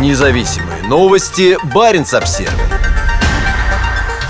Независимые новости. Барин обсерва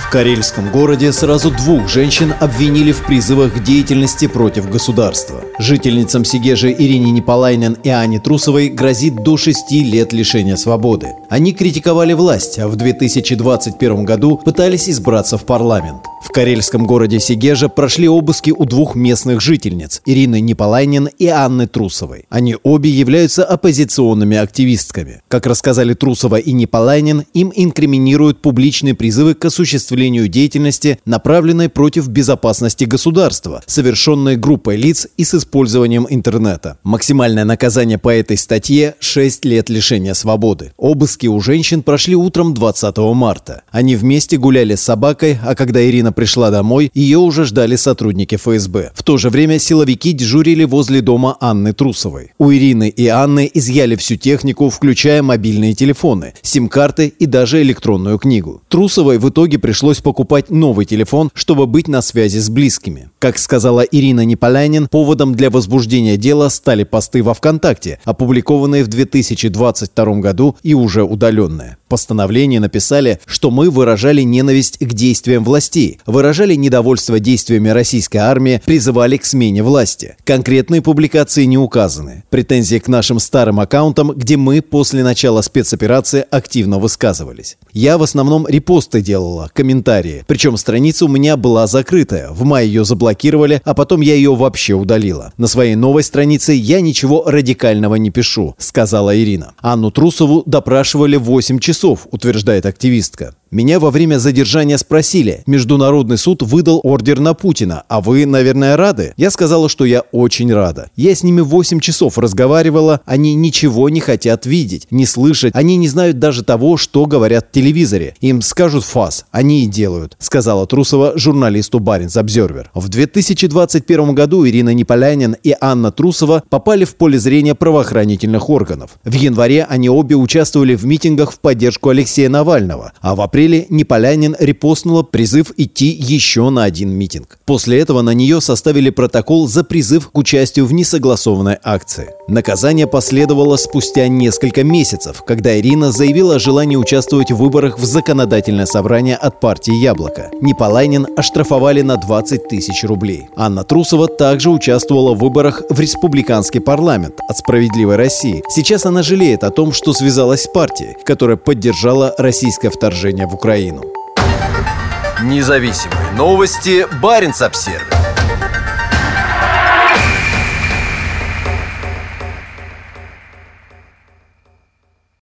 В карельском городе сразу двух женщин обвинили в призывах к деятельности против государства. Жительницам Сигежи Ирине Николайнен и Ане Трусовой грозит до 6 лет лишения свободы. Они критиковали власть, а в 2021 году пытались избраться в парламент. В карельском городе Сигежа прошли обыски у двух местных жительниц – Ирины Николайнин и Анны Трусовой. Они обе являются оппозиционными активистками. Как рассказали Трусова и Николайнин, им инкриминируют публичные призывы к осуществлению деятельности, направленной против безопасности государства, совершенной группой лиц и с использованием интернета. Максимальное наказание по этой статье – 6 лет лишения свободы. Обыски у женщин прошли утром 20 марта. Они вместе гуляли с собакой, а когда Ирина пришла домой, ее уже ждали сотрудники ФСБ. В то же время силовики дежурили возле дома Анны Трусовой. У Ирины и Анны изъяли всю технику, включая мобильные телефоны, сим-карты и даже электронную книгу. Трусовой в итоге пришлось покупать новый телефон, чтобы быть на связи с близкими. Как сказала Ирина Неполянин, поводом для возбуждения дела стали посты во ВКонтакте, опубликованные в 2022 году и уже удаленные. Постановлении написали, что мы выражали ненависть к действиям властей, выражали недовольство действиями российской армии, призывали к смене власти. Конкретные публикации не указаны. Претензии к нашим старым аккаунтам, где мы после начала спецоперации активно высказывались. Я в основном репосты делала, комментарии. Причем страница у меня была закрытая. В мае ее заблокировали, а потом я ее вообще удалила. На своей новой странице я ничего радикального не пишу, сказала Ирина. Анну Трусову допрашивали 8 часов, утверждает активистка. Меня во время задержания спросили, Международный суд выдал ордер на Путина, а вы, наверное, рады? Я сказала, что я очень рада. Я с ними 8 часов разговаривала, они ничего не хотят видеть, не слышать, они не знают даже того, что говорят в телевизоре. Им скажут фас, они и делают, сказала Трусова журналисту Баринс Обзервер. В 2021 году Ирина Неполянин и Анна Трусова попали в поле зрения правоохранительных органов. В январе они обе участвовали в митингах в поддержку Алексея Навального, а в апреле апреле Неполянин репостнула призыв идти еще на один митинг. После этого на нее составили протокол за призыв к участию в несогласованной акции. Наказание последовало спустя несколько месяцев, когда Ирина заявила о желании участвовать в выборах в законодательное собрание от партии «Яблоко». Неполайнин оштрафовали на 20 тысяч рублей. Анна Трусова также участвовала в выборах в республиканский парламент от «Справедливой России». Сейчас она жалеет о том, что связалась с партией, которая поддержала российское вторжение Украину. Независимые новости. Барин обсервис